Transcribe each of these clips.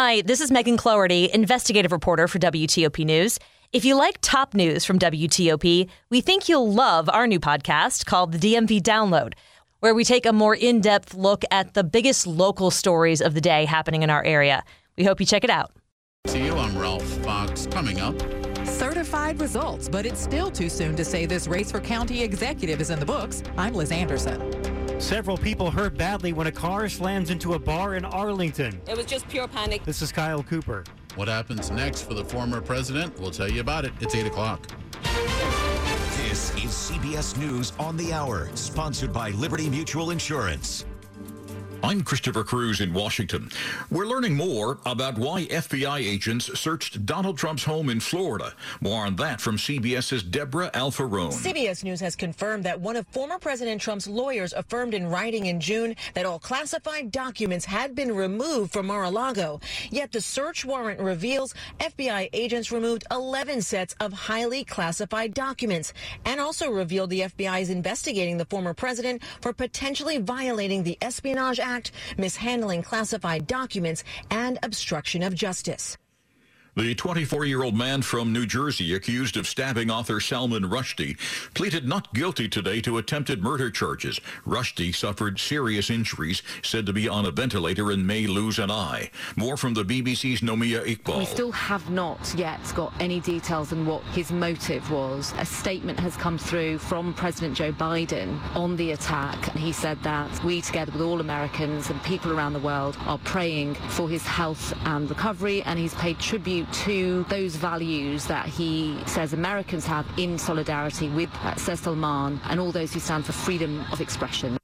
Hi, this is Megan Cloherty, investigative reporter for WTOP News. If you like top news from WTOP, we think you'll love our new podcast called the DMV Download, where we take a more in depth look at the biggest local stories of the day happening in our area. We hope you check it out. To you, I'm Ralph Fox. Coming up, certified results, but it's still too soon to say this race for county executive is in the books. I'm Liz Anderson. Several people hurt badly when a car slams into a bar in Arlington. It was just pure panic. This is Kyle Cooper. What happens next for the former president? We'll tell you about it. It's 8 o'clock. This is CBS News on the Hour, sponsored by Liberty Mutual Insurance. I'm Christopher Cruz in Washington. We're learning more about why FBI agents searched Donald Trump's home in Florida. More on that from CBS's Deborah Alfarone. CBS News has confirmed that one of former President Trump's lawyers affirmed in writing in June that all classified documents had been removed from Mar-a-Lago. Yet the search warrant reveals FBI agents removed 11 sets of highly classified documents and also revealed the FBI is investigating the former president for potentially violating the Espionage Act, mishandling classified documents, and obstruction of justice. The 24 year old man from New Jersey, accused of stabbing author Salman Rushdie, pleaded not guilty today to attempted murder charges. Rushdie suffered serious injuries, said to be on a ventilator and may lose an eye. More from the BBC's Nomia Iqbal. We still have not yet got any details on what his motive was. A statement has come through from President Joe Biden on the attack. And he said that we, together with all Americans and people around the world, are praying for his health and recovery, and he's paid tribute to those values that he says Americans have in solidarity with uh, Sir Salman and all those who stand for freedom of expression.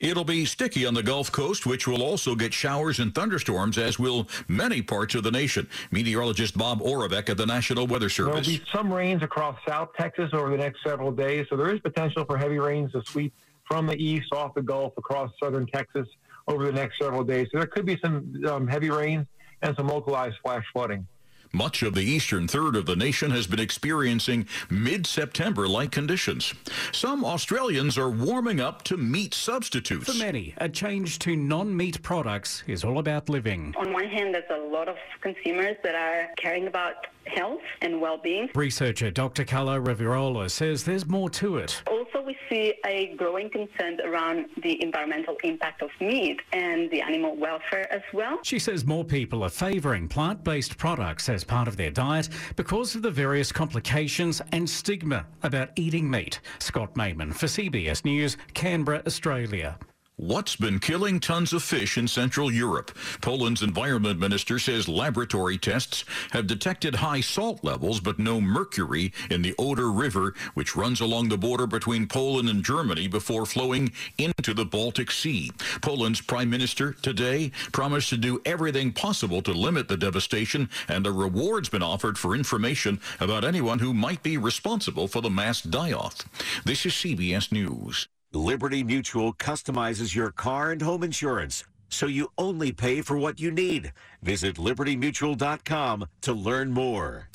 It'll be sticky on the Gulf Coast, which will also get showers and thunderstorms, as will many parts of the nation. Meteorologist Bob Oravec at the National Weather Service. There'll be some rains across South Texas over the next several days, so there is potential for heavy rains to sweep from the east off the Gulf across southern Texas over the next several days. So there could be some um, heavy rains and some localized flash flooding. Much of the eastern third of the nation has been experiencing mid-September like conditions. Some Australians are warming up to meat substitutes. For many, a change to non-meat products is all about living. On one hand, there's a lot of consumers that are caring about health and well-being. Researcher Dr. Carla Riverola says there's more to it. Also, we see a growing concern around the environmental impact of meat and the animal welfare as well. She says more people are favouring plant-based products as part of their diet because of the various complications and stigma about eating meat. Scott Mayman for CBS News, Canberra, Australia. What's been killing tons of fish in Central Europe? Poland's environment minister says laboratory tests have detected high salt levels but no mercury in the Oder River, which runs along the border between Poland and Germany before flowing into the Baltic Sea. Poland's prime minister today promised to do everything possible to limit the devastation, and a reward's been offered for information about anyone who might be responsible for the mass die-off. This is CBS News. Liberty Mutual customizes your car and home insurance so you only pay for what you need. Visit libertymutual.com to learn more.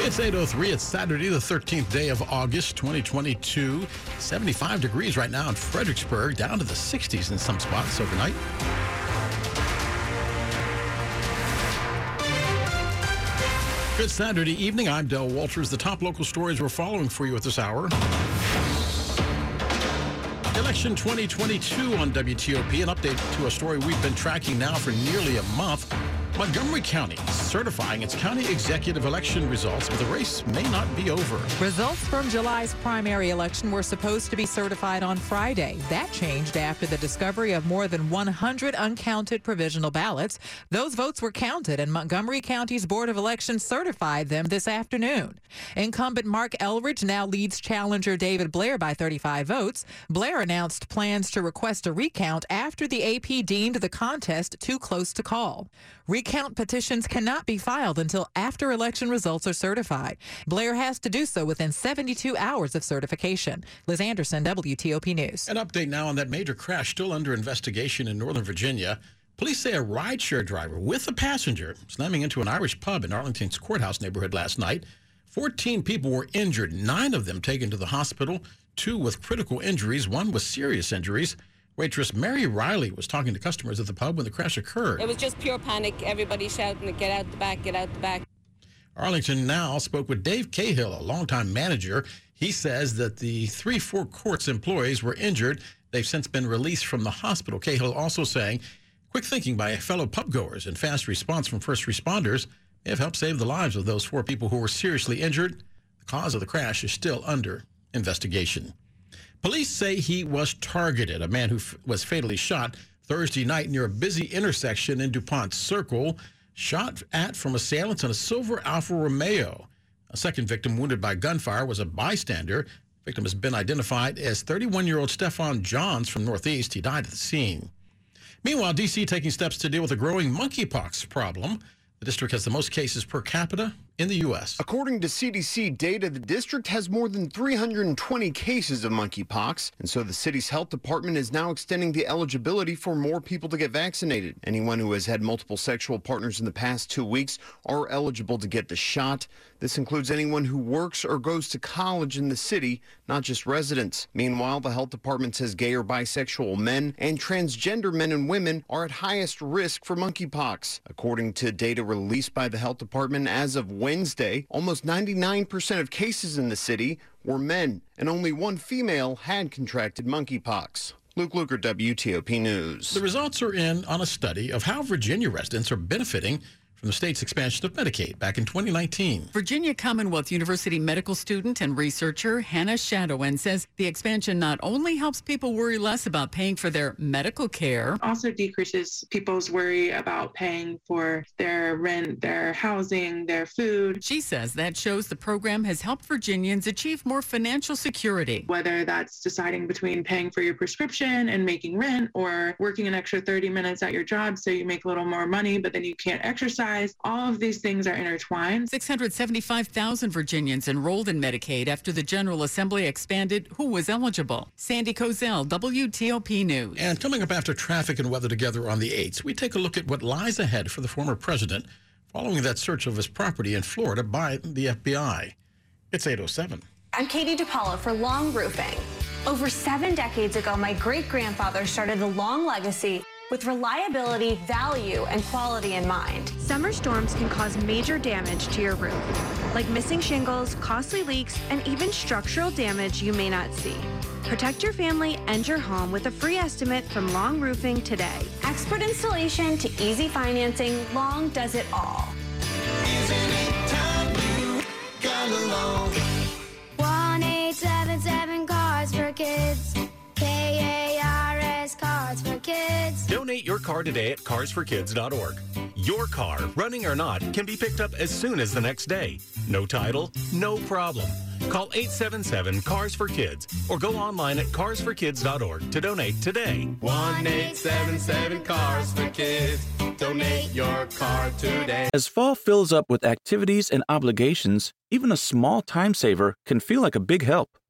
It's 8.03. It's Saturday, the 13th day of August, 2022. 75 degrees right now in Fredericksburg, down to the 60s in some spots overnight. Good Saturday evening. I'm Dell Walters. The top local stories we're following for you at this hour. Election 2022 on WTOP. An update to a story we've been tracking now for nearly a month. Montgomery County certifying its county executive election results, but the race may not be over. Results from July's primary election were supposed to be certified on Friday. That changed after the discovery of more than 100 uncounted provisional ballots. Those votes were counted, and Montgomery County's Board of Elections certified them this afternoon. Incumbent Marc Elrich now leads challenger David Blair by 35 votes. Blair announced plans to request a recount after the AP deemed the contest too close to call. Recount petitions cannot be filed until after election results are certified. Blair has to do so within 72 hours of certification. Liz Anderson, WTOP News. An update now on that major crash still under investigation in Northern Virginia. Police say a rideshare driver with a passenger slamming into an Irish pub in Arlington's courthouse neighborhood last night. 14 people were injured, nine of them taken to the hospital, two with critical injuries, one with serious injuries. Waitress Mary Riley was talking to customers at the pub when the crash occurred. It was just pure panic. Everybody shouting, get out the back, get out the back. Arlington Now spoke with Dave Cahill, a longtime manager. He says that the three Four Courts employees were injured. They've since been released from the hospital. Cahill also saying quick thinking by fellow pubgoers and fast response from first responders may have helped save the lives of those four people who were seriously injured. The cause of the crash is still under investigation. Police say he was targeted, a man who was fatally shot Thursday night near a busy intersection in DuPont Circle, shot at from assailants on a silver Alfa Romeo. A second victim wounded by gunfire was a bystander. Victim has been identified as 31-year-old Stefan Johns from Northeast. He died at the scene. Meanwhile, D.C. taking steps to deal with a growing monkeypox problem. The district has the most cases per capita in the U.S. According to CDC data, the district has more than 320 cases of monkeypox, and so the city's health department is now extending the eligibility for more people to get vaccinated. Anyone who has had multiple sexual partners in the past two weeks are eligible to get the shot. This includes anyone who works or goes to college in the city, not just residents. Meanwhile, the health department says gay or bisexual men and transgender men and women are at highest risk for monkeypox. According to data released by the health department as of Wednesday, almost 99% of cases in the city were men, and only one female had contracted monkeypox. Luke Lukert, WTOP News. The results are in on a study of how Virginia residents are benefiting from the state's expansion of Medicaid back in 2019. Virginia Commonwealth University medical student and researcher Hannah Shadowan says the expansion not only helps people worry less about paying for their medical care, also decreases people's worry about paying for their rent, their housing, their food. She says that shows the program has helped Virginians achieve more financial security. Whether that's deciding between paying for your prescription and making rent or working an extra 30 minutes at your job so you make a little more money, but then you can't exercise all of these things are intertwined. 675,000 Virginians enrolled in Medicaid after the General Assembly expanded who was eligible. Sandy Kozel, WTOP News. And coming up after traffic and weather together on the 8th, we take a look at what lies ahead for the former president following that search of his property in Florida by the FBI. It's 807. I'm Katie DePaulo for Long Roofing. Over seven decades ago, my great grandfather started the Long legacy with reliability, value, and quality in mind. Summer storms can cause major damage to your roof, like missing shingles, costly leaks, and even structural damage you may not see. Protect your family and your home with a free estimate from Long Roofing today. Expert installation to easy financing, Long does it all. One eight seven seven cars for kids. Kids. Donate your car today at carsforkids.org. Your car, running or not, can be picked up as soon as the next day. No title, no problem. Call 877 Cars for Kids or go online at carsforkids.org to donate today. 1 877 Cars for Kids. Donate your car today. As fall fills up with activities and obligations, even a small time saver can feel like a big help.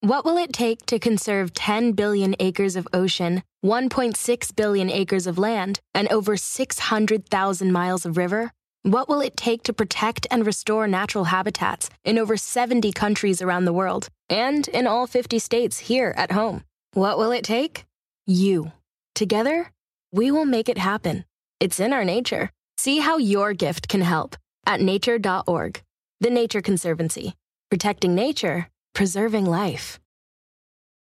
What will it take to conserve 10 billion acres of ocean, 1.6 billion acres of land, and over 600,000 miles of river? What will it take to protect and restore natural habitats in over 70 countries around the world and in all 50 states here at home? What will it take? You. Together, we will make it happen. It's in our nature. See how your gift can help at nature.org. The Nature Conservancy. Protecting nature, preserving life.